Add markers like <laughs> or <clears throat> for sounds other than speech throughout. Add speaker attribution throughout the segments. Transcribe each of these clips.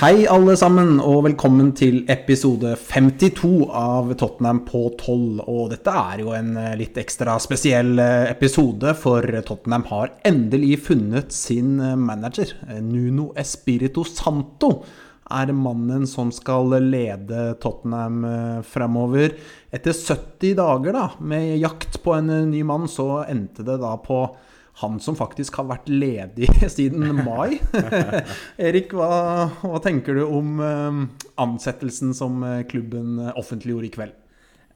Speaker 1: Hei, alle sammen, og velkommen til episode 52 av Tottenham på 12. Og dette er jo en eh, litt ekstra spesiell eh, episode, for Tottenham har endelig funnet sin eh, manager. Nuno Espirito Santo er mannen som skal lede Tottenham fremover. Etter 70 dager da, med jakt på en ny mann, så endte det da på han som faktisk har vært ledig <laughs> siden mai. <laughs> Erik, hva, hva, tenker du om eh, ansettelsen som eh, klubben offentliggjorde i kveld?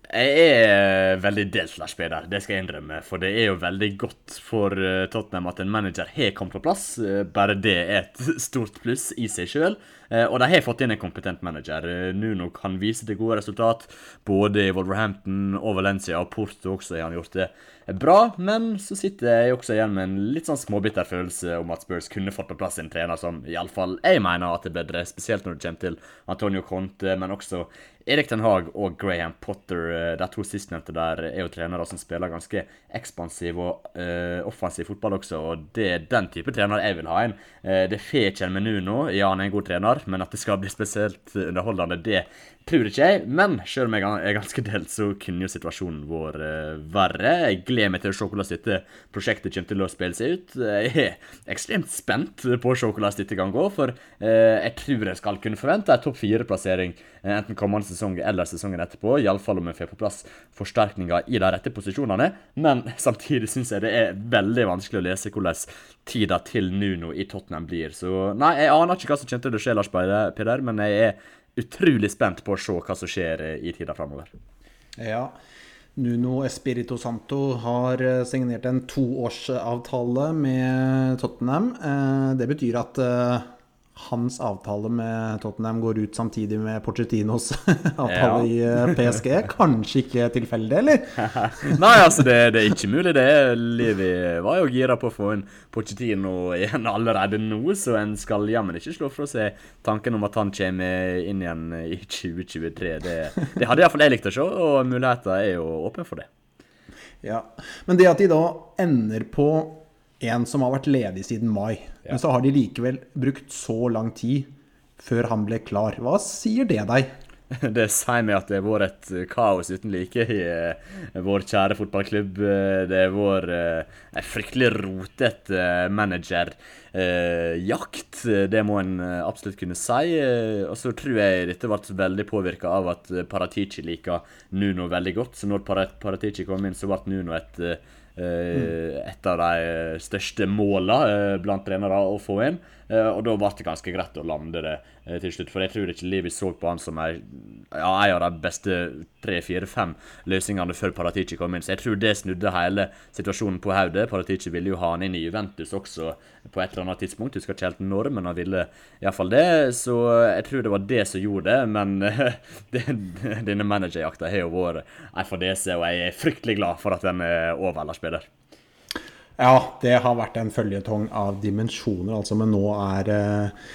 Speaker 2: Jeg er veldig delt, Lars Peder. Det skal jeg innrømme. For det er jo veldig godt for eh, Tottenham at en manager har kommet på plass. Bare det er et <laughs> stort pluss i seg sjøl. Og de har fått inn en kompetent manager. Nuno kan vise til gode resultat. Både i Wolverhampton og Valencia og Porto også har han gjort det bra, men så sitter jeg også igjen med en litt sånn småbitter følelse om at Spurs kunne fått på plass en trener som iallfall jeg mener at det er bedre, spesielt når det kommer til Antonio Conte, men også Erik Den Haag og Graham Potter, eh, de to sistnevnte der, er jo trenere som spiller ganske ekspansiv og uh, offensiv fotball også, og det er den type trener jeg vil ha en. Uh, det får ikke en menu nå, ja, han er en god trener, men at det skal bli spesielt underholdende, det tror ikke jeg. Men selv om jeg er ganske delt, så kunne jo situasjonen vår uh, verre. Jeg gleder meg til å se hvordan dette prosjektet kommer til å spille seg ut. Jeg er ekstremt spent på å se hvordan dette kan gå, for jeg tror jeg skal kunne forvente en topp fire-plassering enten kommende sesong eller sesongen etterpå. Iallfall om vi får på plass forsterkninger i de rette posisjonene. Men <laughs> samtidig syns jeg det er veldig vanskelig å lese hvordan tida til Nuno i Tottenham blir. Så nei, jeg aner ikke hva som kommer til å skje, Lars Peder, men jeg er utrolig spent på å se hva som skjer i tida framover.
Speaker 1: Ja. Nuno Espirito Santo har eh, signert en toårsavtale med Tottenham. Eh, det betyr at eh, hans avtale med Tottenham går ut samtidig med Porcettinos <laughs> avtale ja. i eh, PSG. <laughs> Kanskje ikke tilfeldig, eller? <laughs>
Speaker 2: Nei, altså, det, det, er ikke mulig, det. Livi var jo gira på å få en Porcettino igjen allerede nå, så en skal jammen ikke slå fra seg tanken om at han kommer inn igjen i 2023. Det, det hadde iallfall jeg likt å se, og muligheten er jo åpen for det.
Speaker 1: Ja, Men det at de da ender på en som har vært ledig siden mai. Ja. Men så har de likevel brukt så lang tid før han ble klar. Hva sier det deg? <laughs>
Speaker 2: Det sier meg at det har vært et kaos uten like i uh, vår kjære fotballklubb. Uh, det har vært en fryktelig rotete managerjakt. det må en absolutt kunne si. og så tror jeg dette ble veldig påvirka av at Paratici liker Nuno veldig godt. Så når Paratici kom inn, så ble Nuno et. Et av de største måla eh, blant trenere å få inn. Eh, og da ble det ganske greit å lande det eh, til slutt. For jeg tror ikke Livi så på han som ei, ja, en av de beste tre, fire, fem løsningene før Paratici kom inn. Så jeg tror det snudde hele situasjonen på hodet. Paratici ville jo ha han inn i Juventus også på et eller annet tidspunkt. Husker ikke helt når, men han ville iallfall det. Så jeg tror det var det som gjorde det. Men <laughs> denne managerjakta har jo vært ei fadese, og jeg er fryktelig glad for at den er over, Lars Peder.
Speaker 1: Ja, det har vært en føljetong av dimensjoner, altså. Men nå er eh,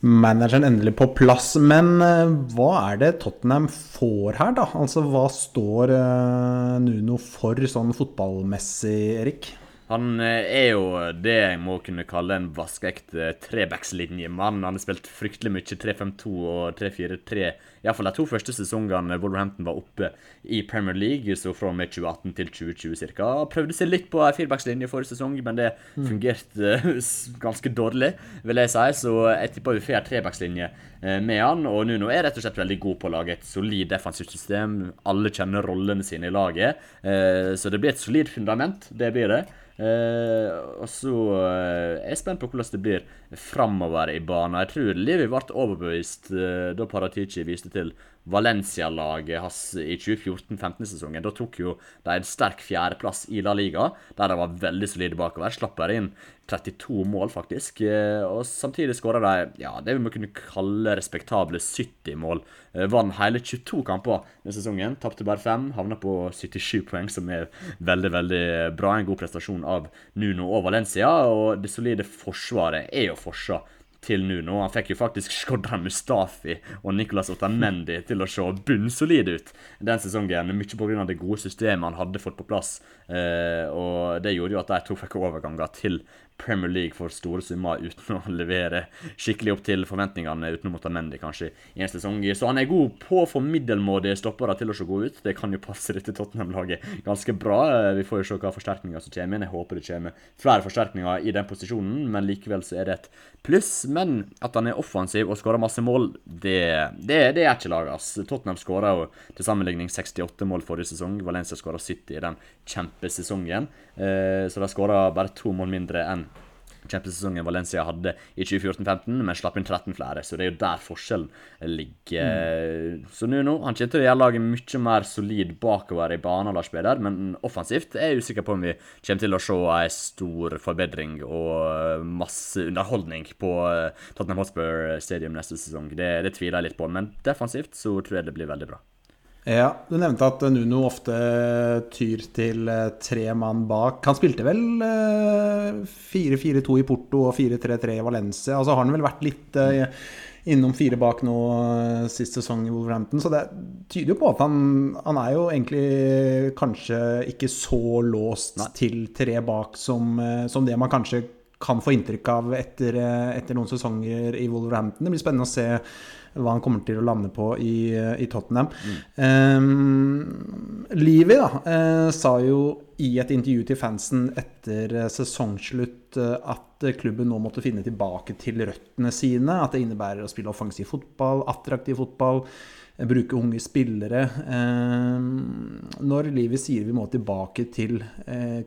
Speaker 1: manageren endelig på plass. Men eh, hva er det Tottenham får her, da? Altså hva står eh, Nuno for sånn fotballmessig, Erik?
Speaker 2: Han eh, er jo det jeg må kunne kalle en vaskeekte trebackslinjemann. Han har spilt fryktelig mye 3-5-2 og 3-4-3. Iallfall de to første sesongene Wolverhampton var oppe i Premier League, så fra og med 2018 til 2020 ca. Prøvde seg litt på ei firebackslinje forrige sesong, men det mm. fungerte mm. ganske dårlig, vil jeg si. Så jeg tipper vi får ei trebackslinje eh, med han. Og Nuno er rett og slett veldig god på å lage et solid defensivt system. Alle kjenner rollene sine i laget, så det blir et solid fundament. Det blir det. Eh, og så eh, er jeg spent på hvordan det blir framover i banen. Jeg tror Livi ble overbevist eh, da Paratici viste til Valencia-laget hans i 2014-15-sesongen. Da tok jo de en sterk fjerdeplass i La Liga, der de var veldig solide bakover. Slapp bare inn 32 mål, faktisk. Eh, og samtidig skåra de ja, det vi må kunne kalle respektable 70 mål. Eh, vant hele 22 kamper denne sesongen. Tapte bare fem. Havna på 77 poeng, som er veldig veldig bra. En god prestasjon av Nuno og Valencia. Og det solide forsvaret er jo fortsatt til Nuno. Han fikk jo faktisk Skodran Mustafi og Nicolas Otamendi til å se bunnsolide ut den sesongen. Mye pga. det gode systemet han hadde fått på plass. Eh, og det gjorde jo at de to fikk overganger til Premier League for store summer uten å levere skikkelig opp til forventningene uten å måtte Mendy kanskje i en sesong. Så han er god på å få middelmådige stoppere til å se god ut. Det kan jo passe dette Tottenham-laget ganske bra. Vi får jo se hva forsterkninger som kommer inn. Jeg håper det kommer flere forsterkninger i den posisjonen, men likevel så er det et pluss. Men at han er offensiv og skårer masse mål, det, det, det er ikke lagas. Tottenham skåra til sammenligning 68 mål forrige sesong. Valencia skåra 70 i den kjempesesongen. Eh, så de skåra bare to mål mindre enn kjempesesongen Valencia hadde i 2014-15, men slapp inn 13 flere. Så det er jo der forskjellen ligger. Mm. Så Nuno han kommer til å gjøre laget mye mer solid bakover i banen, Lars Peder, men offensivt er jeg usikker på om vi kommer til å se en stor forbedring og masse underholdning på Tottenham Hotspur Stadium neste sesong. Det, det tviler jeg litt på, men defensivt så tror jeg det blir veldig bra.
Speaker 1: Ja, Du nevnte at Nuno ofte tyr til eh, tre mann bak. Han spilte vel 4-4-2 eh, i Porto og 4-3-3 i Valencia. Altså har han vel vært litt eh, innom fire bak nå sist sesong i Wolverhampton. Så det tyder jo på at han, han er jo egentlig kanskje ikke så låst Nei. til tre bak som, som, det man kanskje kan få inntrykk av etter, etter noen sesonger i Wolverhampton. Det blir spennende å se hva han kommer til å lande på i, i Tottenham. Mm. Um, Livi da, uh, sa jo i et intervju til fansen etter sesongslutt at klubben nå måtte finne tilbake til røttene sine. At det innebærer å spille offensiv fotball, attraktiv fotball, bruke unge spillere. Um, når livet sier vi må tilbake til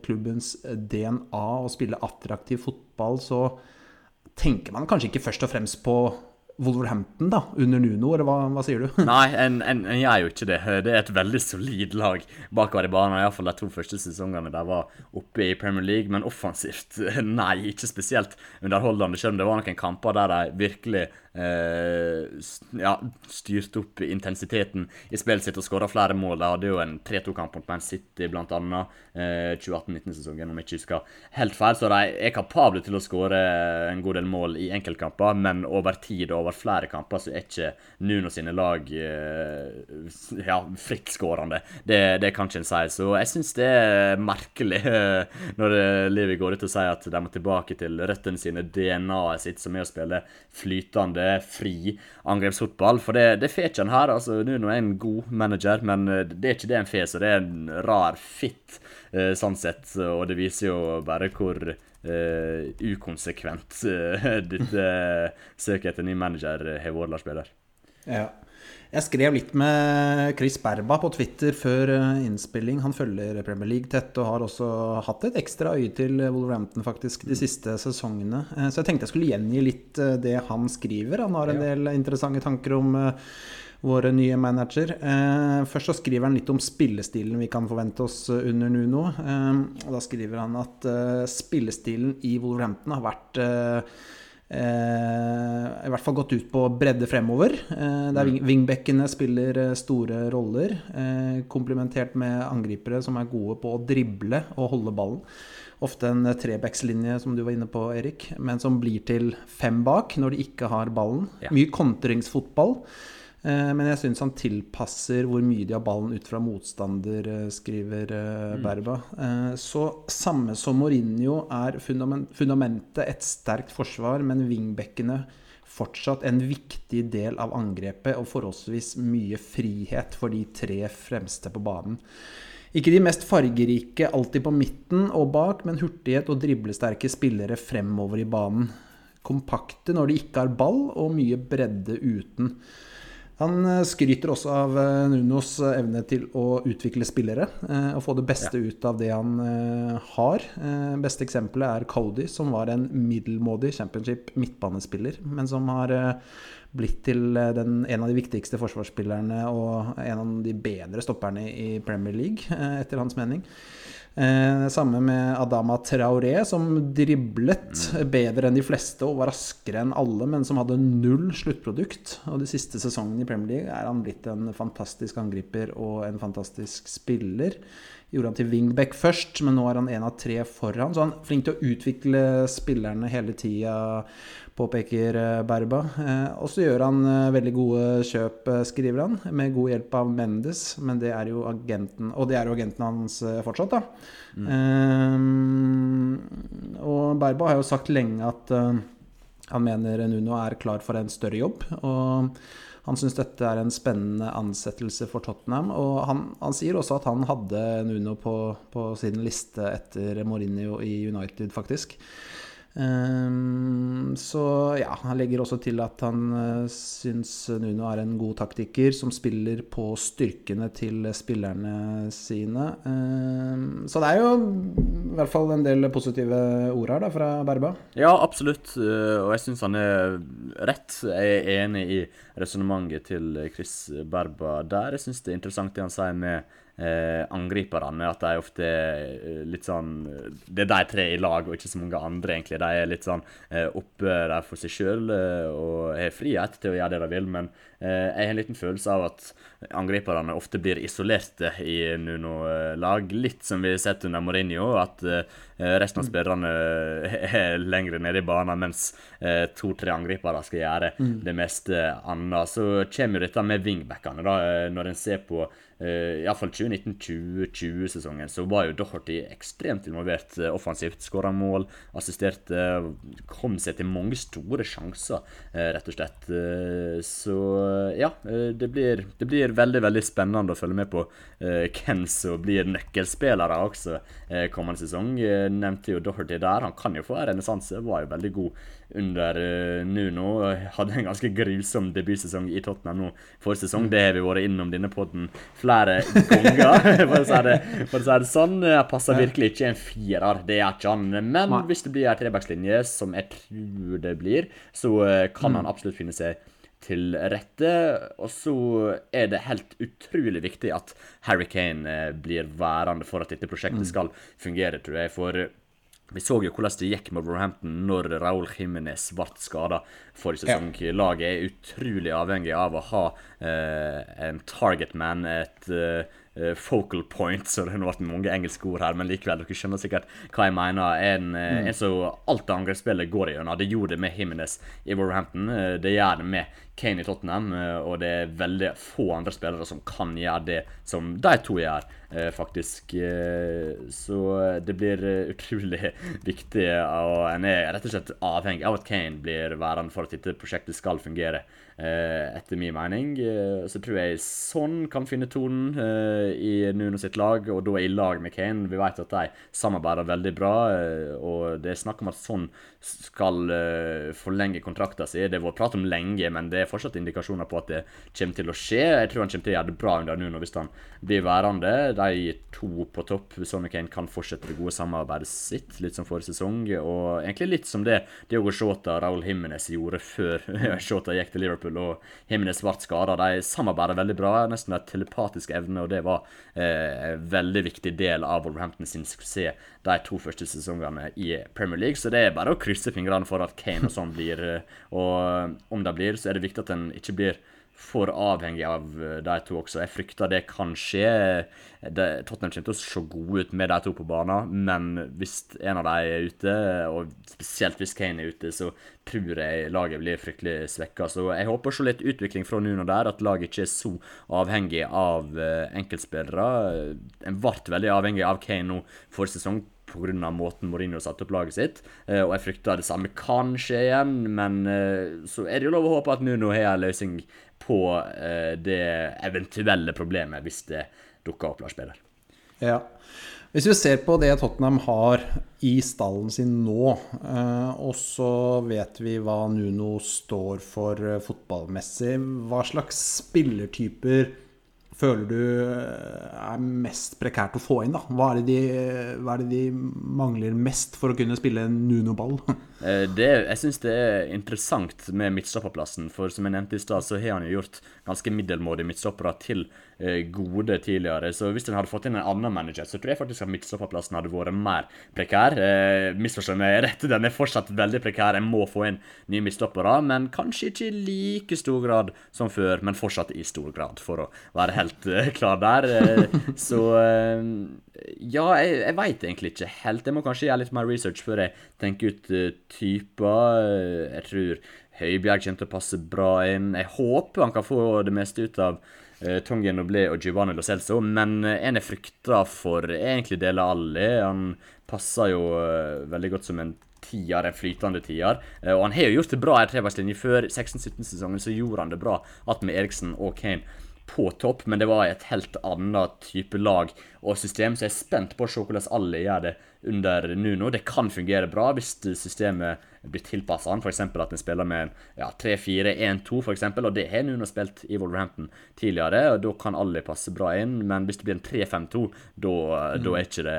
Speaker 1: klubbens DNA og spille attraktiv fotball, så tenker man kanskje ikke først og fremst på Wolverhampton da, under Nuno, eller hva, hva sier du? <laughs>
Speaker 2: Nei, en, en, en, gjør jo ikke det. Det er et veldig solid lag bakover i banen. Iallfall de to første sesongene de var oppe i Premier League. Men offensivt, <laughs> nei, ikke spesielt underholdende. Selv om det var noen kamper der de virkelig eh, ja, styrte opp intensiteten i spillet sitt og skåra flere mål. De hadde jo en 3-2-kamp mot Man City, annet. Eh, 2018-19-sesongen, om jeg ikke husker helt feil. Så de er kapable til å skåre en god del mål i enkeltkamper, men over tid og over flere kamper så er ikke Nuno sine lag uh, ja, frittskårende. Det, det kan ikke en si. Så jeg syns det er merkelig eh, når Levi går ut og sier at de må tilbake til røttene sine, DNA-et sitt, som er å spille flytende, fri angrepsfotball. For det, det får han her. altså Nuno er en god manager, men det er ikke det en får, så det er en rar fitt sånn sett. Og det viser jo bare hvor uh, ukonsekvent uh, <laughs> dette søket etter ny manager har vært, Lars Peder.
Speaker 1: Ja. Jeg skrev litt med Chris Berba på Twitter før eh, innspilling. Han følger Premier League tett og har også hatt et ekstra øye til Wolverhampton faktisk de siste sesongene. Så jeg tenkte jeg skulle gjengi litt det han skriver. Han har en del interessante tanker om våre nye manager. Eh, først så skriver han litt om spillestilen vi kan forvente oss under Nuno. Eh, og da skriver han at eh, spillestilen i Wolverhampton har vært i hvert fall gått ut på bredde fremover. der mm. wingbackene spiller store roller. komplementert med angripere som er gode på å drible og holde ballen. Ofte en trebackslinje, som du var inne på, Erik, men som blir til fem bak når de ikke har ballen. Mye kontringsfotball. Eh, men jeg syns han tilpasser hvor mye de har ballen ut fra motstander, eh, skriver eh, mm. Berba. Så samme som Mourinho er fundamentet et sterkt forsvar, men wingbackene fortsatt en viktig del av angrepet og forholdsvis mye frihet for de tre fremste på banen. Ikke de mest fargerike alltid på midten og bak, men hurtighet og driblesterke spillere fremover i banen. Kompakte når de ikke har ball, og mye bredde uten. Han eh, skryter også av eh, Nunos eh, evne til å utvikle spillere og få det beste ut av det han har. Beste eksempelet er Cody, som var en middelmådig championship midtbanespiller, men som har blitt til den, en av de viktigste forsvarsspillerne og en av de bedre stopperne i Premier League, etter hans mening. Eh, samme med Adama Traoré, som driblet bedre enn de fleste og var raskere enn alle, men som hadde null sluttprodukt. Og de siste sesongene i Premier League er han blitt en fantastisk angriper og en fantastisk spiller. gjorde han til wingback først, men nå er han én av tre foran. Så han er flink til å utvikle spillerne hele tida, påpeker eh, Berba. Eh, og så gjør han eh, veldig gode kjøp, skriver han, med god hjelp av Mendes. Men det er jo agenten Og det er jo agenten hans fortsatt, da. Mm. Um, og Berba har jo sagt lenge at uh, han mener Nuno er klar for en større jobb. og han syns dette er en spennende ansettelse for Tottenham. Og han, han sier også at han hadde Nuno på, på, sin liste etter Mourinho i United, faktisk. Um, så ja, han legger også til at han uh, syns Nuno er en god taktiker som spiller på styrkene til spillerne sine. Um, så det er jo i hvert fall en del positive ord her da, fra Berba.
Speaker 2: Ja, absolutt. Eh, og jeg syns han er rett. Jeg er enig i resonnementet til Chris Berba der. Jeg syns det er interessant det han sier med eh, angriperne. At de ofte er ofte litt sånn Det er de tre i lag, og ikke så mange andre, egentlig. De er litt sånn eh, oppe der for seg sjøl eh, og har frihet til å gjøre det de vil. Men eh, jeg har en liten følelse av at angriperne ofte blir isolerte i Nuno-lag. Litt som vi har sett under Mourinho, at eh, resten av mm. spillerne <laughs> er lengre nede i banen, mens to-tre angripere skal gjøre mm. det meste annet. Så kommer jo dette med wingbackene, da, når en ser på uh, iallfall 2019-2020-sesongen så var jo Doherty ekstremt involvert uh, offensivt. Skåra mål, assisterte, uh, kom seg til mange store sjanser, uh, rett og slett. så ja, det blir, det, blir, veldig veldig spennende å følge med på hvem som blir nøkkelspillere også kommende sesong. nevnte jo Doherty der. Han kan jo få en renessanse, var jo veldig god under Nuno. Hadde en ganske grusom debutsesong i Tottenham nå forrige sesong. Det har vi vært innom denne poden flere ganger, <laughs> for å si det, for å si det sånn. Jeg passer virkelig ikke en firer, det er ikke han. Men hvis det blir ei trebackslinje, som jeg tror det blir, så uh, kan han mm. absolutt finne seg til rette. Og så er det helt utrolig viktig at Harry Kane eh, blir værende for at dette prosjektet mm. skal fungere, tror jeg. For vi så jo hvordan det gikk med Wolverhampton når Raúl Jiménez ble skada forrige sesong. Ja. Laget er utrolig avhengig av å ha eh, en target man, et eh, eh focal point, så det har vært mange engelske ord her, men likevel, dere skjønner sikkert hva jeg mener. En, eh, mm. en som alt angrepsspillet går igjennom. Det gjorde det med Jiménez i Wolverhampton. Eh, det gjør det med Kane i Tottenham, og det er veldig få andre spillere som kan gjøre det som de to gjør. Eh, faktisk. Eh, så det blir eh, utrolig <laughs> viktig, og en er rett og slett avhengig av at Kane blir værende for at dette prosjektet skal fungere. Etter min mening så tror jeg sånn kan finne tonen i Nuno sitt lag, og da i lag med Kane. Vi vet at de samarbeider veldig bra, og det er snakk om at sånn skal forlenge kontrakten sin. Det har vært prat om lenge, men det er fortsatt indikasjoner på at det kommer til å skje. Jeg tror han kommer til å gjøre det bra under Nuno hvis han blir værende de to på topp, sånn at Kane, kan fortsette det gode samarbeidet sitt, litt som forrige sesong. Og egentlig litt som det Diogo Shota og Raúl Jimenez gjorde før <laughs> Shota gikk til Liverpool og Jimenez ble skada. De samarbeider veldig bra, nesten med telepatisk evne, og det var eh, en veldig viktig del av Wolverhampton sin suksess de to første sesongene i Premier League. Så det er bare å krysse fingrene for at Kane og sånn blir. Eh, og om det blir, så er det viktig at en ikke blir for avhengig av eh, de to også. Jeg frykter det kan skje. Det, Tottenham kommer til å se gode ut med de to på banen, men hvis en av dem er ute, og spesielt hvis Kane er ute, så tror jeg laget blir fryktelig svekka. Så jeg håper å litt utvikling fra Nuno der, at laget ikke er så avhengig av uh, enkeltspillere. En ble veldig avhengig av Kane nå forrige sesong pga. måten Mourinho satte opp laget sitt. Uh, og jeg frykter det samme kan skje igjen, men uh, så er det jo lov å håpe at Nuno har en løsning på uh, det eventuelle problemet hvis det dukker opp, Lars Peder.
Speaker 1: Ja. Hvis vi ser på det Tottenham har i stallen sin nå, og så vet vi hva Nuno står for fotballmessig, hva slags spillertyper føler du eh, er mest prekært å få inn? da? Hva er, de, hva er det de, mangler mest for å kunne spille Nuno-ball? <laughs>
Speaker 2: Eh, jeg syns det er interessant med midtstopperplassen. For som jeg nevnte i stad, så har han jo gjort ganske middelmådige midtstoppere til gode tidligere. Så hvis en hadde fått inn en annen manager, så tror jeg faktisk at midtstopperplassen hadde vært mer prekær. Eh, Misforstå meg rett, den er fortsatt veldig prekær. Jeg må få inn nye midtstoppere, men kanskje ikke i like stor grad som før, men fortsatt i stor grad, for å være helt eh, klar der. Eh, så ja, jeg, jeg veit egentlig ikke helt. Jeg må kanskje gjøre litt mer research før jeg tenker ut uh, typer. Jeg tror Høibjerg kommer til å passe bra inn. Jeg håper han kan få det meste ut av uh, Tongen Noble og Giovanni Lo Celso, men uh, en jeg frykter for, er egentlig Dele Alli. Han passer jo uh, veldig godt som en tier, en flytende tier. og han har jo gjort det bra i trebackslinje før 16-17-sesongen, så gjorde han det bra at med Eriksen og Kane på topp, men det var et helt annet type lag og system, så jeg er spent på å se hvordan alle gjør det under Nuno. Det kan fungere bra hvis systemet blir tilpassa han, f.eks. at en spiller med ja, 3-4-1-2, f.eks., og det har Nuno spilt i Wolverhampton tidligere, og da kan alle passe bra inn, men hvis det blir en 3-5-2, da, mm. er ikke det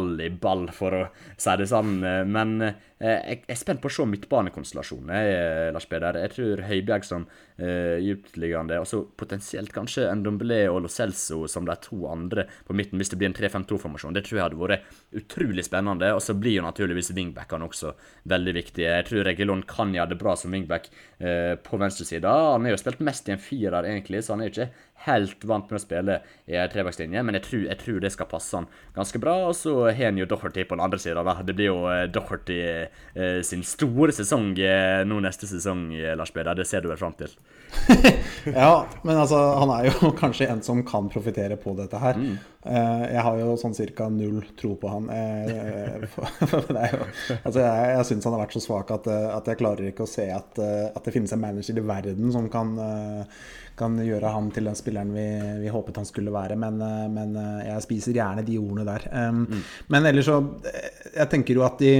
Speaker 2: alle i ball, for å si det sånn. Men eh, jeg er spent på å se midtbanekonstellasjonen, eh, Lars Peder. Jeg tror Høibjerg som eh, dyptliggende, og så potensielt kanskje Ndombele og Lo Celso som de to andre på midten hvis det blir en 3-5-2-formasjon. Det tror jeg hadde vært utrolig spennende. Og så blir jo naturligvis wingbackene også veldig viktige. Jeg tror Regilon kan gjøre det bra som wingback eh, på venstresida. Han har jo spilt mest i en firer, egentlig, så han er ikke helt vant med å spille i ei trebackslinje, men jeg tror, jeg tror, det skal passe han ganske bra. Og så har han jo Doherty på den andre sida. Det blir jo Doherty eh, sin store sesong eh, nå neste sesong, eh, Lars Peder. Det ser du vel fram til? <laughs>
Speaker 1: ja, men altså, han er jo <laughs> kanskje en som kan profitere på dette her. Mm. Eh, jeg har jo sånn cirka null tro på han. Eh, <laughs> jo, altså, jeg jeg syns han har vært så svak at, at, jeg klarer ikke å se at, at det finnes en manager i verden som kan kan gjøre ham til den spilleren vi, vi håpet han skulle være. Men, eh, men, eh, jeg spiser gjerne de ordene der. Um, mm. Men ellers så eh, Jeg tenker jo at de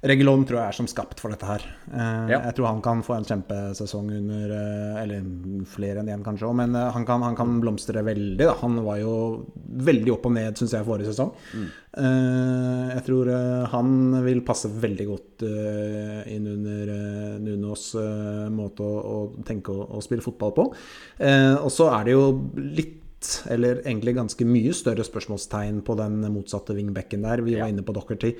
Speaker 1: Regulon tror jeg er som skapt for dette her. Eh, ja. Jeg tror han kan få en kjempesesong under uh, Eller flere enn én, kanskje òg, men uh, han, kan, han, kan, blomstre veldig. Da. Han var jo veldig opp og ned, syns jeg, forrige sesong. Mm. jeg tror han vil passe veldig godt inn under Nunos måte å, å, tenke å, å spille fotball på. og så er det jo litt eller egentlig ganske mye større spørsmålstegn på den motsatte wingbacken der. Vi var inne på Dockerty.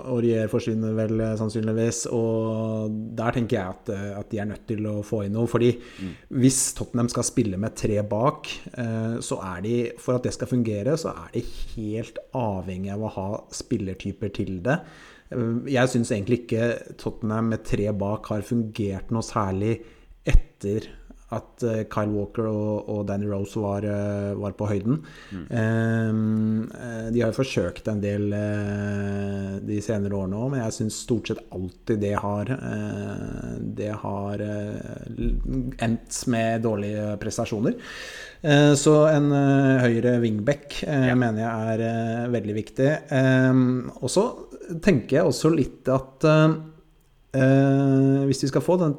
Speaker 1: Aurier forsvinner vel eh, sannsynligvis, og der tenker jeg at, eh, at, de er nødt til å få inn noe. Fordi mm. hvis Tottenham skal spille med tre bak, eh, så er de For at det skal fungere, så er de helt avhengig av å ha spillertyper til det. Eh, jeg syns egentlig ikke Tottenham med tre bak har fungert noe særlig etter at uh, Kyle Walker og, Danny Rose var, uh, var på høyden. Mm. Um, de har jo forsøkt en del de senere årene òg, men jeg syns stort sett alltid det har Det har endt med dårlige prestasjoner. Så en høyre wingback ja. mener jeg er veldig viktig. Og så tenker jeg også litt at hvis vi skal få den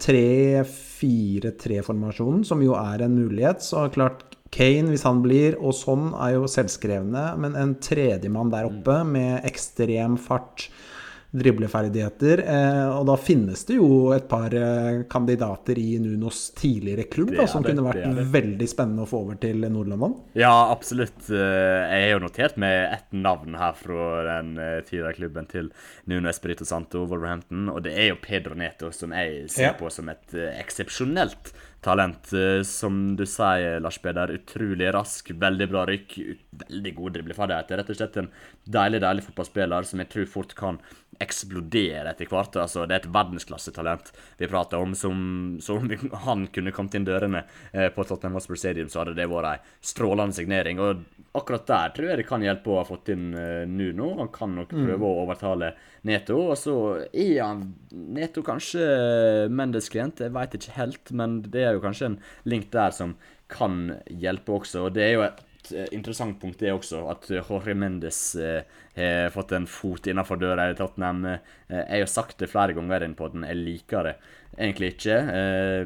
Speaker 1: 3-4-3-formasjonen, som jo er en mulighet, så klart Kane, hvis han blir, og sånn, er jo selvskrevne. Men en tredjemann der oppe med ekstrem fart, dribleferdigheter. Eh, og da finnes det jo et par eh, kandidater i Nunos tidligere klubb da, som det, kunne vært det veldig spennende å få over til Nord-London.
Speaker 2: Ja, absolutt. Eh, jeg har jo notert med ett navn her fra den tidligere klubben til Nuno Espirito Santo, Wolverhampton, og det er jo Pedro Neto, som jeg ser ja. på som et eksepsjonelt talent. Som du sier, Lars Peder, utrolig rask, veldig bra rykk, veldig god dribleferdigheter. Rett og slett en deilig, deilig fotballspiller som jeg tror fort kan eksplodere etter hvert. Altså, det er et verdensklassetalent vi prater om. Som, som han kunne kommet inn dørene eh, på Tottenham Hotspur Stadium, så hadde det vært ei strålende signering. Og akkurat der tror jeg det kan hjelpe å ha fått inn eh, Nuno. Han kan nok mm. prøve å overtale Neto. Og så er han Neto kanskje Mendes klient, jeg veit ikke helt, men det er jo kanskje en link der som kan hjelpe også. Og det er jo et interessant punkt det også, at Jorge Mendes eh, har fått en fot innenfor døra i Tottenham. Eh, jeg har sagt det flere ganger inn på den, jeg liker det egentlig ikke. Eh,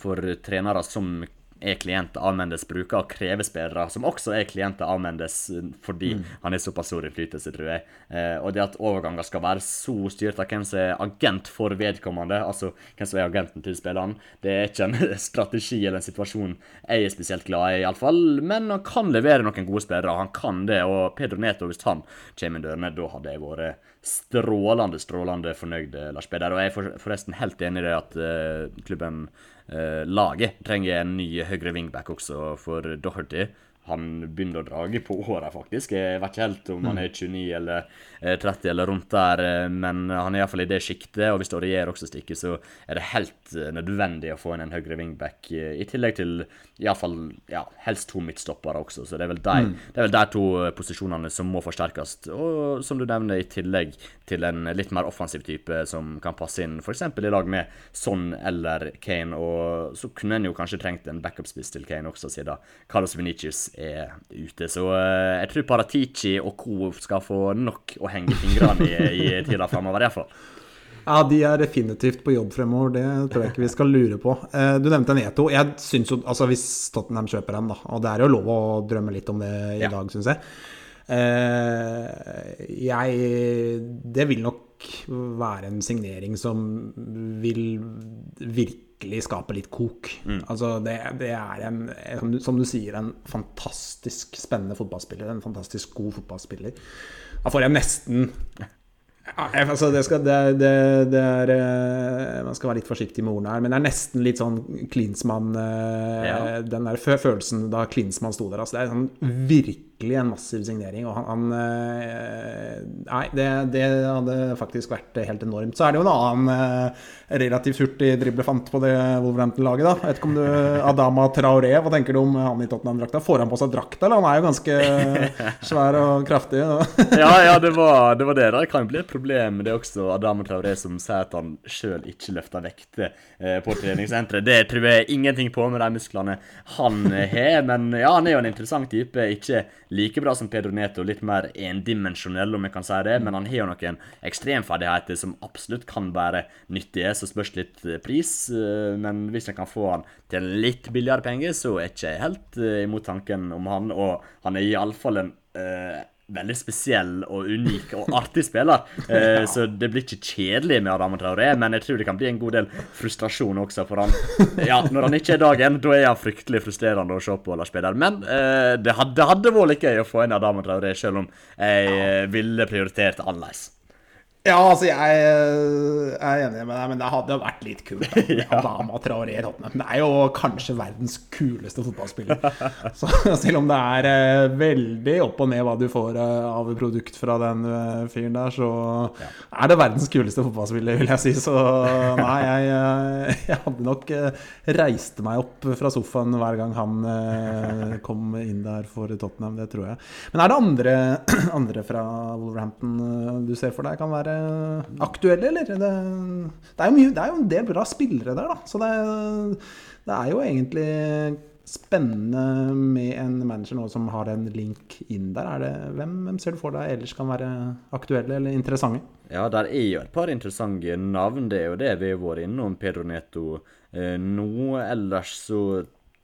Speaker 2: for trenere som er klienter av Mendes, bruker å kreve spillere som også er klienter av Mendes, fordi mm. han er såpass stor innflytelse, tror jeg. Eh, og det at overganger skal være så styrt av hvem som er agent for vedkommende, altså hvem som er agenten til spilleren, det er ikke en <laughs> strategi eller en situasjon jeg er spesielt glad i, iallfall. Men han kan levere noen gode spillere, han kan det. Og Pedro Neto, hvis han kommer inn dørene, da hadde jeg vært strålende, strålende fornøyd, Lars Peder. Og jeg er forresten helt enig i det at uh, klubben laget trenger en ny høyre wingback også for Doherty. Han begynner å drage på åra, faktisk. Jeg vet ikke helt om han er 29 eller 30 eller rundt der, men han er iallfall i det sjiktet. Og hvis Aurier også stikker, så er det helt nødvendig å få inn en høyre wingback, i tillegg til iallfall ja, helst to midtstoppere også. Så det er de, mm. det er vel de to posisjonene som må forsterkes. Og som du nevner, i tillegg til en litt mer offensiv type som kan passe inn f.eks. i lag med Son eller Kane. Og så kunne en jo kanskje trengt en backup-spiss til Kane også, siden Carlos Venicius er ute. Så uh, jeg tror Paratici og co. skal få nok å henge fingrene i, i tida framover, iallfall.
Speaker 1: Ja, de er definitivt på jobb fremover. Det tror jeg ikke vi skal lure på. Uh, du nevnte Neto. Jeg synes jo, altså Hvis Tottenham kjøper den, da, og det er jo lov å drømme litt om det i ja. dag, syns jeg. Uh, jeg Det vil nok være en signering som vil virke virkelig skaper litt kok. Mm. Altså, det, det, er en, som du, som du, sier, en fantastisk spennende fotballspiller. En fantastisk god fotballspiller. Da får jeg nesten ja, altså det, skal, det, det, det, er eh, Man skal være litt forsiktig med ordene her, men det er nesten litt sånn Klinsmann eh, ja. Den der følelsen da Klinsmann sto der. Altså det er sånn virkelig en massiv signering. Og han, han eh, Nei, det, hadde faktisk vært helt enormt. Så er det jo en annen relativt hurtig driblefant på det Wolverhampton-laget, da. Jeg vet ikke om du Adama Traoré, hva tenker du om han i Tottenham-drakta? Får han på seg drakta, eller? Han er jo ganske <laughs> svær og kraftig. <laughs>
Speaker 2: ja, ja, det var det. Var det. Det kan bli et problem det er også Adama Traoré som sier at han sjøl ikke løfter vekter eh, på treningssenteret. Det tror jeg ingenting på med de musklene han har. Men ja, han er jo en interessant type. Ikke like bra som Pedro Neto, litt mer endimensjonell, om jeg kan si det. Men han har jo noen ekstremferdigheter som absolutt kan være nyttige så spørs litt eh, pris. Eh, men hvis en kan få han til litt billigere penge, så er jeg ikke helt eh, imot tanken om han. Og han er iallfall en uh, veldig spesiell og unik og artig spiller. Uh, så det blir ikke kjedelig med Adam Traoré, men jeg tror det kan bli en god del frustrasjon også for han. Ja, Når han ikke er dagen, da er han fryktelig frustrerende å se på. Lars Peder. Men eh, det hadde, hadde vært litt gøy å få inn Adam Traoré, selv om jeg ville prioritert annerledes.
Speaker 1: Ja, altså jeg eh, er enig med deg, men det hadde vært litt kult. Da. <laughs> Adama Traoré Tottenham. Det er jo kanskje verdens kuleste fotballspiller. <laughs> Så selv om det er uh, veldig opp og ned hva du får uh, av produkt fra den fyren der, så er det verdens kuleste fotballspiller, vil jeg si. Så nei, jeg, jeg hadde nok reist meg opp fra sofaen hver gang han kom inn der for Tottenham. Det tror jeg. Men er det andre, <clears throat> andre fra Wolverhampton du ser for deg kan være aktuelle, eller? Det, det, er mye, det er jo en del bra spillere der, da. Så det, det er jo egentlig spennende med en manager nå som har en link inn der. Det, hvem, hvem, ser du for deg ellers kan være aktuelle eller interessante?
Speaker 2: Ja, der er jo et par interessante navn. Det er jo det vi har vært innom. Pedro Neto eh, nå. Ellers så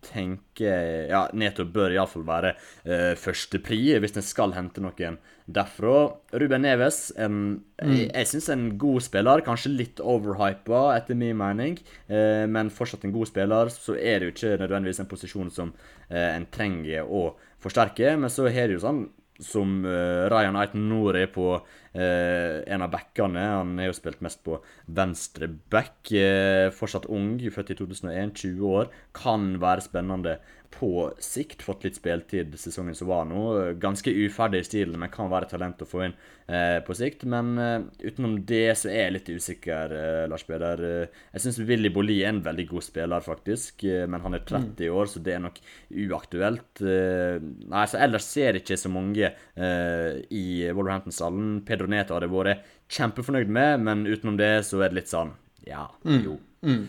Speaker 2: tenker Ja, Neto bør iallfall være eh, førstepri hvis en skal hente noen derfra. Ruben Neves, en, mm. jeg, jeg syns en god spiller. Kanskje litt overhypa, etter min mening, eh, men fortsatt en god spiller. Så er det jo ikke nødvendigvis en posisjon som eh, en trenger å forsterke. Men så har det jo sånn som uh, Ryan Aiton Nori på uh, en av backene. Han har jo spilt mest på venstre back. Eh, fortsatt ung, født i 2001, 20 år. Kan være spennende på sikt fått litt spiltid sesongen som var nå. Ganske uferdig i stilen, men kan være talent å få inn eh, på sikt. Men eh, utenom det så er jeg litt usikker, eh, Lars Peder. Eh, jeg syns Willy Bolli er en veldig god spiller, faktisk. Eh, men han er 30 mm. år, så det er nok uaktuelt. Eh, nei, så ellers ser jeg ikke så mange i Wolverhampton-stallen. Pedro Neto hadde vært kjempefornøyd med, men utenom det så er det litt sånn Ja, mm. jo. Mm.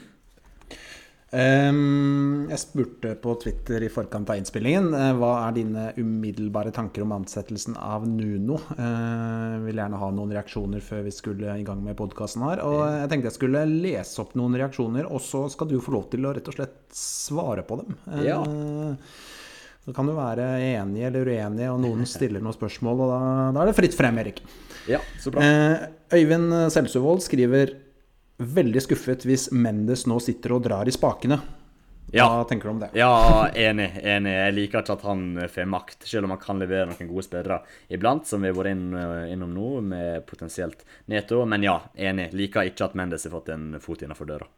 Speaker 1: Um, jeg spurte på Twitter i forkant av innspillingen uh, hva er dine umiddelbare tanker om ansettelsen av Nuno. Uh, vil gjerne ha noen reaksjoner før vi skulle i gang med podkasten her. Og jeg tenkte jeg skulle lese opp noen reaksjoner, og så skal du få lov til å rett og slett svare på dem. Uh, ja. Så kan du være enig eller uenig, og noen stiller noen spørsmål, og da, da er det fritt frem, Erik.
Speaker 2: Ja, så bra.
Speaker 1: Øyvind Selsuvold skriver veldig skuffet hvis Mendes nå sitter og drar i spakene.
Speaker 2: Ja.
Speaker 1: Hva tenker du om det?
Speaker 2: Ja, enig. enig. Jeg liker ikke at han får makt, selv om han kan levere noen gode spillere iblant, som vi har vært inn, innom nå, med potensielt Neto. Men ja, enig. Liker ikke at Mendes har fått en fot innenfor døra.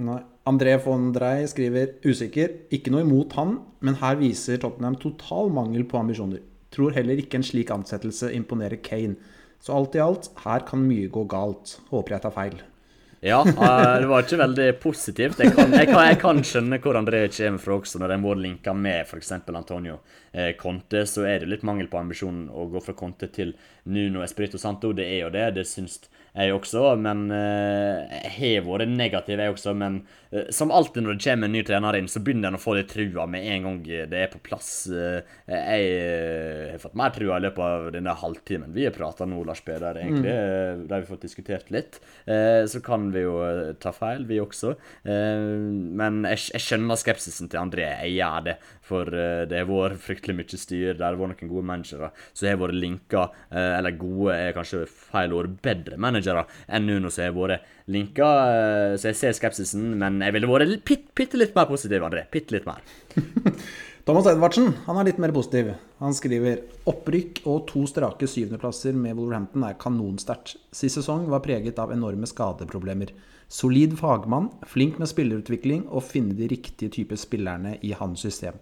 Speaker 1: Nei. André von Drey skriver usikker. Ikke noe imot han, men her viser Tottenham total mangel på ambisjoner. Tror heller ikke en slik ansettelse imponerer Kane. Så alt i alt, her kan mye gå galt. Håper jeg tar feil.
Speaker 2: Ja, uh, det var ikke veldig positivt. Jeg kan, jeg kan, jeg kan skjønne hvor André kommer fra også, når jeg må linke med f.eks. Antonio eh, Conte. Så er det litt mangel på ambisjon å gå fra Conte til Nuno Espirito Santo. Det er jo det. Det syns jeg også, men Jeg har vært negativ, jeg også. Men uh, som alltid når det kommer en ny trener inn, så begynner en å få litt trua med en gang det er på plass. Uh, jeg har fått mer trua i løpet av denne halvtimen vi har prata nå, Lars Peder, egentlig. Mm. Der vi har fått diskutert litt. så kan vi jo ta feil, vi også. men jeg, skjønner skepsisen til André. Jeg gjør det. For det har vært fryktelig mye styr. Det har vært noen gode managere som har vært linka, eller gode er kanskje feil ord, bedre managere managere enn Nuno som har vært linka. Eh, så jeg ser skepsisen, men jeg ville vært bitte litt mer positiv, André. Bitte litt mer. <laughs>
Speaker 1: Thomas Edvardsen han er litt mer positiv. Han skriver opprykk og to strake syvendeplasser med Wolverhampton er kanonsterkt. Sist sesong var preget av enorme skadeproblemer. Solid fagmann, flink med spillerutvikling og finne de riktige typer spillerne i hans system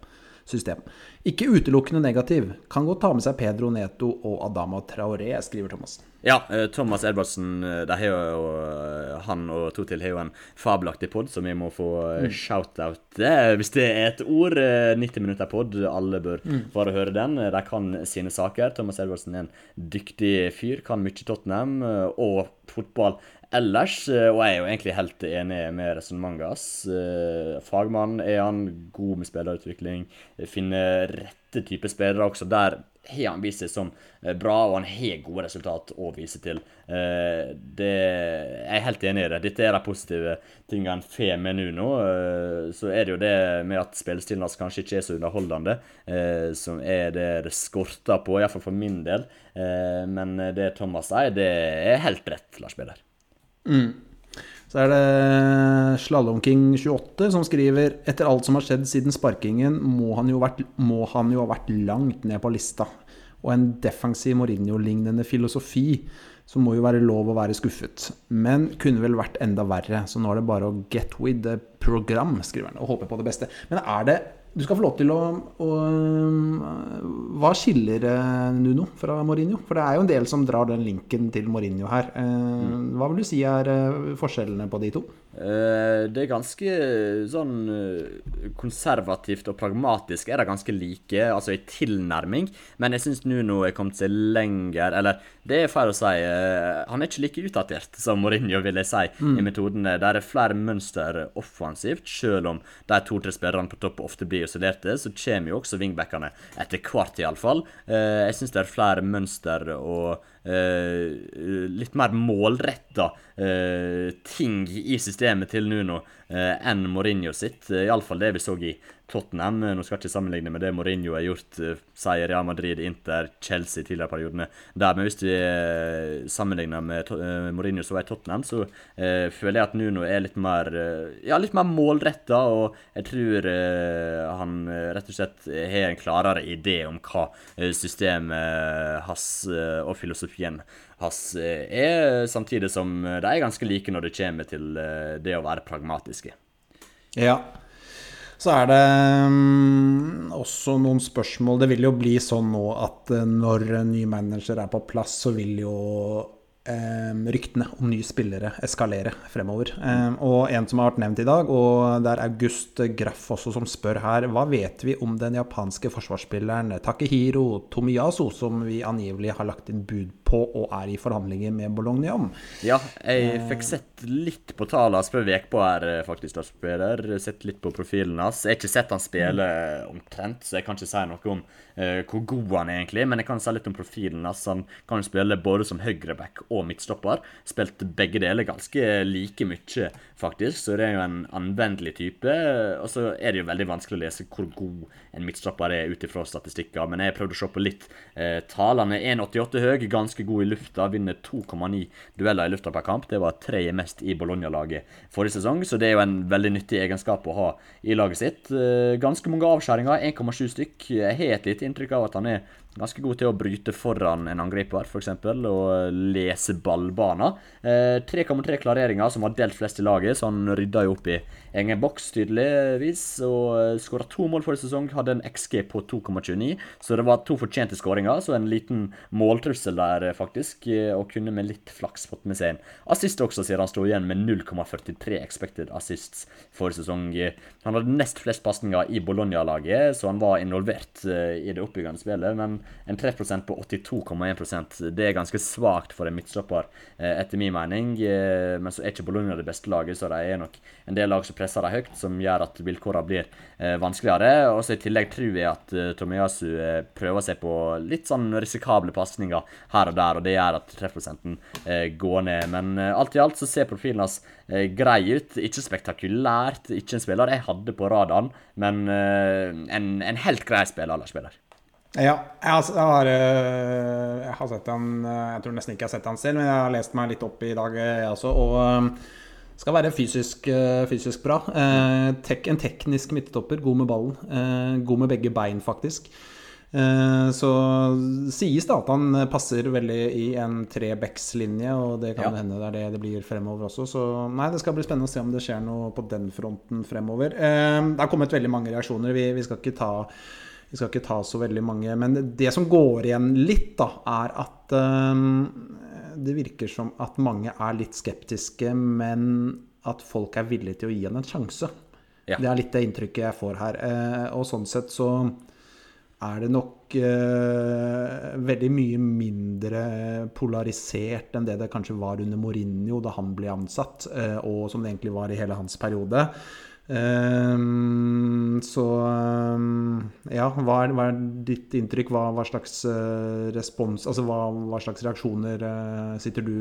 Speaker 1: system. Ikke utelukkende negativ. Kan godt ta med seg Pedro Neto og Adama Traoré, skriver Thomas.
Speaker 2: Ja, eh, Thomas Edvardsen, eh, eh, han og to til har jo en fabelaktig pod som vi må få mm. shout-out hvis det er et ord. 90 minutter pod, alle bør mm. bare høre den. De kan sine saker. Thomas Edvardsen er en dyktig fyr, kan mye Tottenham og fotball ellers. Eh, og jeg er jo egentlig helt enig med resonnementet hans. Eh, fagmann er han, god med spillerutvikling. Finner rette type spillere også. Der har han vist seg som eh, bra, og han har gode resultat å vise til. Det, jeg er helt enig i det. Dette er de positive tingene han får med nå. Så er det jo det med at spillestilen hans kanskje ikke er så underholdende, som er det det skorter på, iallfall for min del. Men det Thomas sier, det er helt rett, Lars Peder.
Speaker 1: Mm. Så er det Slalåmking28 som skriver Etter alt som har skjedd siden sparkingen, må han jo, vært, må han jo ha vært langt ned på lista. Og en defensiv Mourinho-lignende filosofi, så må jo være lov å være skuffet. Men kunne vel vært enda verre, så nå er det bare å get with the program, skriver han, og håpe på det beste. Men er det du skal få lov til å, å Hva skiller eh, Nuno fra Mourinho? For det er jo en del som drar den linken til Mourinho her. Eh, mm. Hva vil du si er eh, forskjellene på de to?
Speaker 2: Det er ganske sånn konservativt og pragmatisk er det ganske like, altså i tilnærming. Men jeg syns Nuno er kommet seg lenger Eller det er feil å si. Han er ikke like utdatert som Mourinho, vil jeg si, mm. i metodene. Der er flere mønster offensivt, selv om de to-tre spillerne på topp ofte blir isolerte, så kommer jo også wingbackene etter hvert, iallfall. Eh, jeg syns det er flere mønster og litt mer målretta eh, ting i systemet til Nuno eh, enn Mourinho sitt. Eh, iallfall det vi så i Tottenham. Nå skal jeg ikke sammenligne med det Mourinho har gjort, sier Real Madrid, Inter, Chelsea tidligere periodene. Der, men hvis vi sammenligner med Mourinho som var i Tottenham, så føler jeg at Nuno er litt mer ja, litt mer målretta, og jeg tror han rett og slett har en klarere idé om hva systemet hans og filosofien hans er, samtidig som de er ganske like når det kommer til det å være pragmatiske.
Speaker 1: Ja, så er det um, også noen spørsmål. Det vil jo bli sånn nå at uh, når en ny manager er på plass, så vil jo ryktene om nye spillere eskalere fremover. Um, og en som har vært nevnt i dag, og det er August Graff også som spør her, hva vet vi om den japanske forsvarsspilleren Takehiro Tomiyasu, som vi angivelig har lagt inn bud på og er i forhandlinger med Bologna om?
Speaker 2: Ja, jeg fikk sett litt på tallene hans før på her, eh, faktisk, da spiller. Sett litt på profilen hans. Jeg har ikke sett han spille omtrent, så jeg kan ikke si noe om uh, hvor god han er egentlig. Men jeg kan si litt om profilen hans. Han kan spille både som høyreback og midtstopper. Spilt begge deler ganske like mye, faktisk, så det er jo en anvendelig type. Og så er det jo veldig vanskelig å lese hvor god en midtstopper er ut ifra statistikker, men jeg har prøvd å se på litt uh, tallene. 1,88 høy, ganske god i lufta, vinner 2,9 dueller i lufta per kamp. Det var tredje mest i Bologna-laget forrige sesong, så det er jo en veldig nyttig egenskap å ha i laget sitt. Eh, ganske mange avskjæringer, 1,7 stykk. Jeg har et lite inntrykk av at han er Ganske god til å bryte foran en angriper, f.eks., og lese ballbaner. Eh, 3,3 klareringer, som var delt flest i laget, så han rydda jo opp i egen boks, tydeligvis. Og eh, skåra to mål forrige sesong, hadde en XG på 2,29, så det var to fortjente skåringer. Så en liten måltrussel der, faktisk, eh, og kunne med litt flaks fått med seg en assist også, siden han sto igjen med 0,43 expected assists forrige sesong. Han hadde nest flest pasninger i Bologna-laget, så han var involvert eh, i det oppbyggende spillet. Men en treffprosent på 82,1% det er ganske svakt for en midtstopper, eh, etter min mening. Eh, men så er ikke Bologna det beste laget, så de er nok en del lag som presser dem høyt, som gjør at vilkårene blir vanskeligere. Og så I tillegg tror jeg at Tomiyasu prøver seg på litt sånn risikable pasninger her og der, og det gjør at treffprosenten går ned. Men alt i alt så ser profilen hans grei ut. Ikke spektakulært, ikke en spiller jeg hadde på radaren, men en, en helt grei spiller. Eller spiller.
Speaker 1: Ja, jeg har, eh, jeg har, sett han eh, Jeg tror nesten ikke jeg har sett han selv, men jeg har lest meg litt opp i dag, jeg også. Og eh, skal være fysisk, fysisk bra. Tek, en teknisk midtstopper, god med ballen. God med begge bein, faktisk. Så sies det at han passer veldig i en trebackslinje, og det kan ja. hende det er det det blir fremover også. Så nei, det skal bli spennende å se om det skjer noe på den fronten fremover. Det har kommet veldig mange reaksjoner. Vi, vi skal ikke ta vi skal ikke ta så veldig mange. Men det som går igjen litt, da, er at um, det virker som at mange er litt skeptiske, men at folk er villige til å gi henne en sjanse. Ja. Det er litt det inntrykket jeg får her. Uh, og sånn sett så er det nok eh, veldig mye mindre polarisert enn det det kanskje var under Mourinho da han ble ansatt, eh, og som det egentlig var i hele hans periode. Um, så um, ja, hva er, hva er, ditt inntrykk? Hva, hva slags uh, respons Altså hva, hva, slags reaksjoner uh, sitter du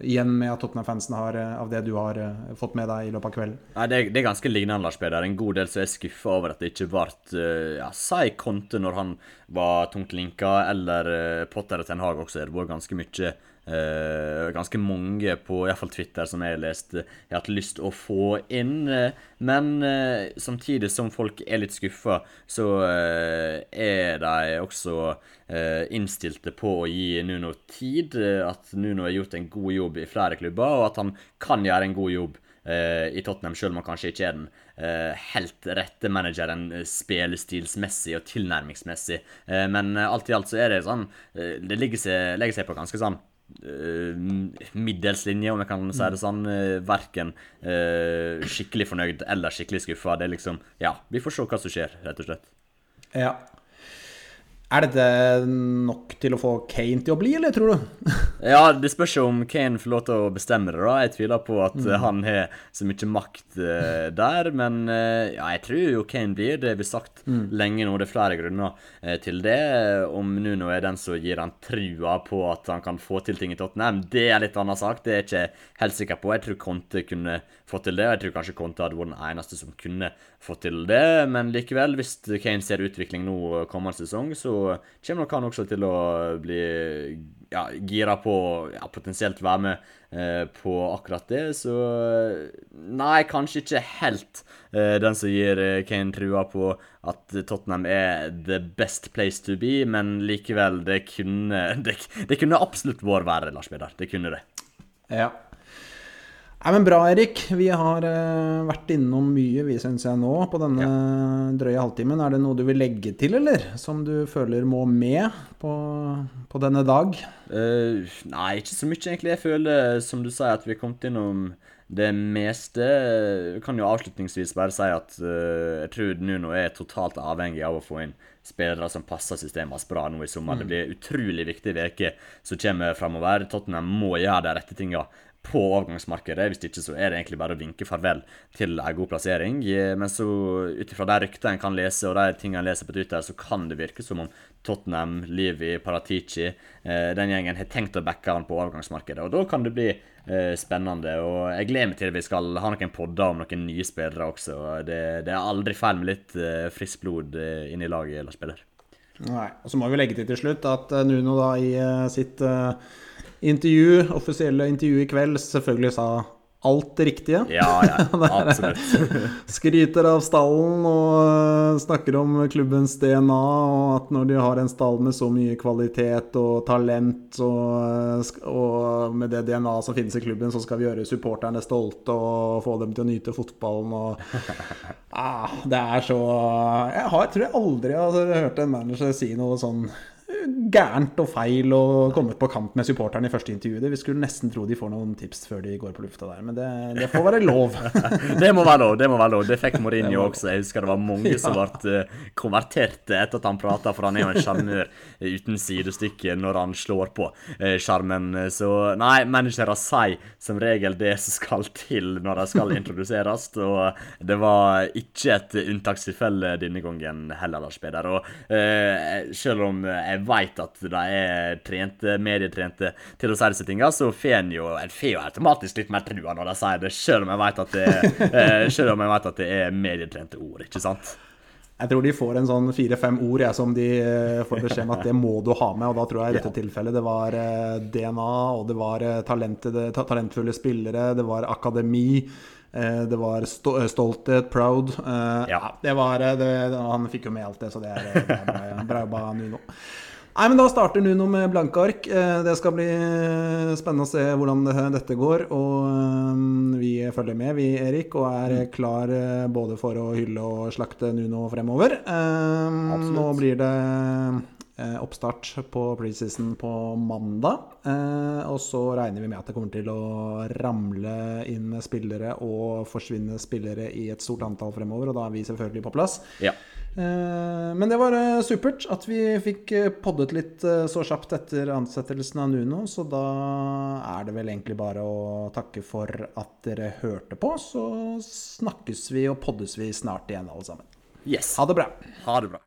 Speaker 1: igjen med at Tottenham-fansen har av det du har fått med deg i løpet av kvelden?
Speaker 2: Nei, det, er, det er ganske lignende, Lars Peder. En god del som er skuffa over at det ikke ble ja, Si Conte når han var tungt linka, eller Potter og Ten Hag også. Det har vært ganske mye Uh, ganske mange på i fall Twitter som jeg har lest, jeg har hatt lyst å få inn. Uh, men uh, samtidig som folk er litt skuffa, så er de også innstilte på å gi Nuno tid. At Nuno har gjort en god jobb i flere klubber, og at han kan gjøre en god jobb i Tottenham, selv om han kanskje ikke er den helt rette manageren spillestilsmessig og tilnærmingsmessig. men alt i alt så er det sånn Det seg, legger seg på ganske sånn Uh, middelslinje, om jeg kan si det sånn. Uh, verken uh, skikkelig fornøyd eller skikkelig skuffa. Det er liksom Ja, vi får se hva som skjer, rett og slett.
Speaker 1: Ja. Er dette nok til å få Kane til å bli, eller tror du? <laughs>
Speaker 2: ja, det spørs om Kane får lov til å bestemme det, da. Jeg tviler på at mm. han har så mye makt uh, der. Men uh, ja, jeg tror jo Kane blir. Det har vi sagt mm. lenge nå. Det er flere grunner uh, til det. Om Nuno er den som gir han trua på at han kan få til ting i Tottenham, det er litt annen sak. Det er jeg ikke helt sikker på. Jeg tror Conte kunne fått til det. Jeg tror kanskje Conte hadde vært den eneste som kunne fått til det. Men likevel, hvis Kane ser utvikling nå kommende sesong, så kommer nok han også til å bli ja, gira på ja, potensielt være med eh, på akkurat det. Så nei, kanskje ikke helt eh, den som gir eh, Kane trua på at Tottenham er the best place to be, men likevel, det kunne <laughs> Det, det kunne absolutt vært verre, Lars Peder. Det kunne det.
Speaker 1: Ja. Nei, men Bra, Erik. Vi har uh, vært innom mye, vi syns jeg nå, på denne ja. drøye halvtimen. Er det noe du vil legge til, eller? Som du føler må med på, på denne dag?
Speaker 2: Uh, nei, ikke så mye, egentlig. Jeg føler, som du sier, at vi har kommet innom det meste. Jeg kan jo avslutningsvis bare si at uh, jeg tror Nuno er totalt avhengig av å få inn spillere som passer systemet hans bra nå i sommer. Mm. Det blir utrolig viktig uker som kommer framover. Tottenham må gjøre de rette tinga på overgangsmarkedet. Hvis ikke så er det egentlig bare å vinke farvel til en god plassering. Eh, men så ut ifra de ryktene en kan lese, og de tingene en leser på Twitter, så kan det virke som om Tottenham, Livi, Paratici, eh, den gjengen har tenkt å backe han på overgangsmarkedet. Og da kan det bli eh, spennende. Og jeg gleder meg til vi skal ha noen podder om noen nye spillere også. Det, det er aldri feil med litt friskt blod inn i laget, Lars Peder.
Speaker 1: Nei. Og så må vi legge til til slutt at Nuno da i sitt intervju, offisielle intervju i kveld selvfølgelig sa alt det riktige.
Speaker 2: Ja, ja, <laughs> absolutt.
Speaker 1: Skryter av stallen og eh, snakker om klubbens DNA, og at når de har en stall med så mye kvalitet og talent, og, eh, og med det DNA som finnes i klubben, så skal vi gjøre supporterne stolte og få dem til å nyte fotballen og <laughs> ah, Det er så Jeg har, tror jeg aldri har hørt en manager si noe sånn gærent og feil og kommet på kant med supporterne i første intervjuet. Vi skulle nesten tro de får noen tips før de går på lufta der, men det, det får være lov. <laughs>
Speaker 2: det må være lov. Det må være lov. Det fikk Mourinho også. Jeg husker det var mange ja. som ble konvertert konverterte etter at han prata, for han er jo en sjarmør uten sidestykke når han slår på sjarmen. Så nei, managere sier som regel det som skal til når de skal introduseres, og det var ikke et unntakstilfelle denne gangen heller, Lars Peder. Og eh, selv om jeg vet veit at de er trente, medietrente til å si disse tingene, så får en jo, jo automatisk litt mer trua når de sier det, selv om jeg vet at det, <laughs> eh, jeg at det er medietrente ord, ikke sant?
Speaker 1: Jeg tror de får en sånn fire-fem ord jeg, som de eh, får beskjed om at det må du ha med. og Da tror jeg i dette tilfellet det var eh, DNA, og det var talentfulle spillere, det var akademi. Det var stolthet, proud. Ja. Det var, det, han fikk jo med alt det, så det er, det er bra, bra Nuno. Nei, men Da starter Nuno med blanke ark. Eh, det skal bli eh, spennende å se hvordan dette går. Og eh, vi følger med, vi Erik, og er mm. klar både for å hylle og slakte Nuno fremover. Absolutt. Nå blir det oppstart på preseason på mandag. Og så regner vi med at det kommer til å ramle inn spillere og forsvinne spillere i et stort antall fremover, og da er vi selvfølgelig på plass.
Speaker 2: Ja.
Speaker 1: Eh, men det var eh, supert at vi fikk eh, poddet litt så kjapt etter ansettelsen av Nuno, så da er det vel egentlig bare å takke for at dere hørte på. Så snakkes vi og poddes vi snart igjen, alle sammen.
Speaker 2: Yes.
Speaker 1: Ha det bra.
Speaker 2: Ha det bra.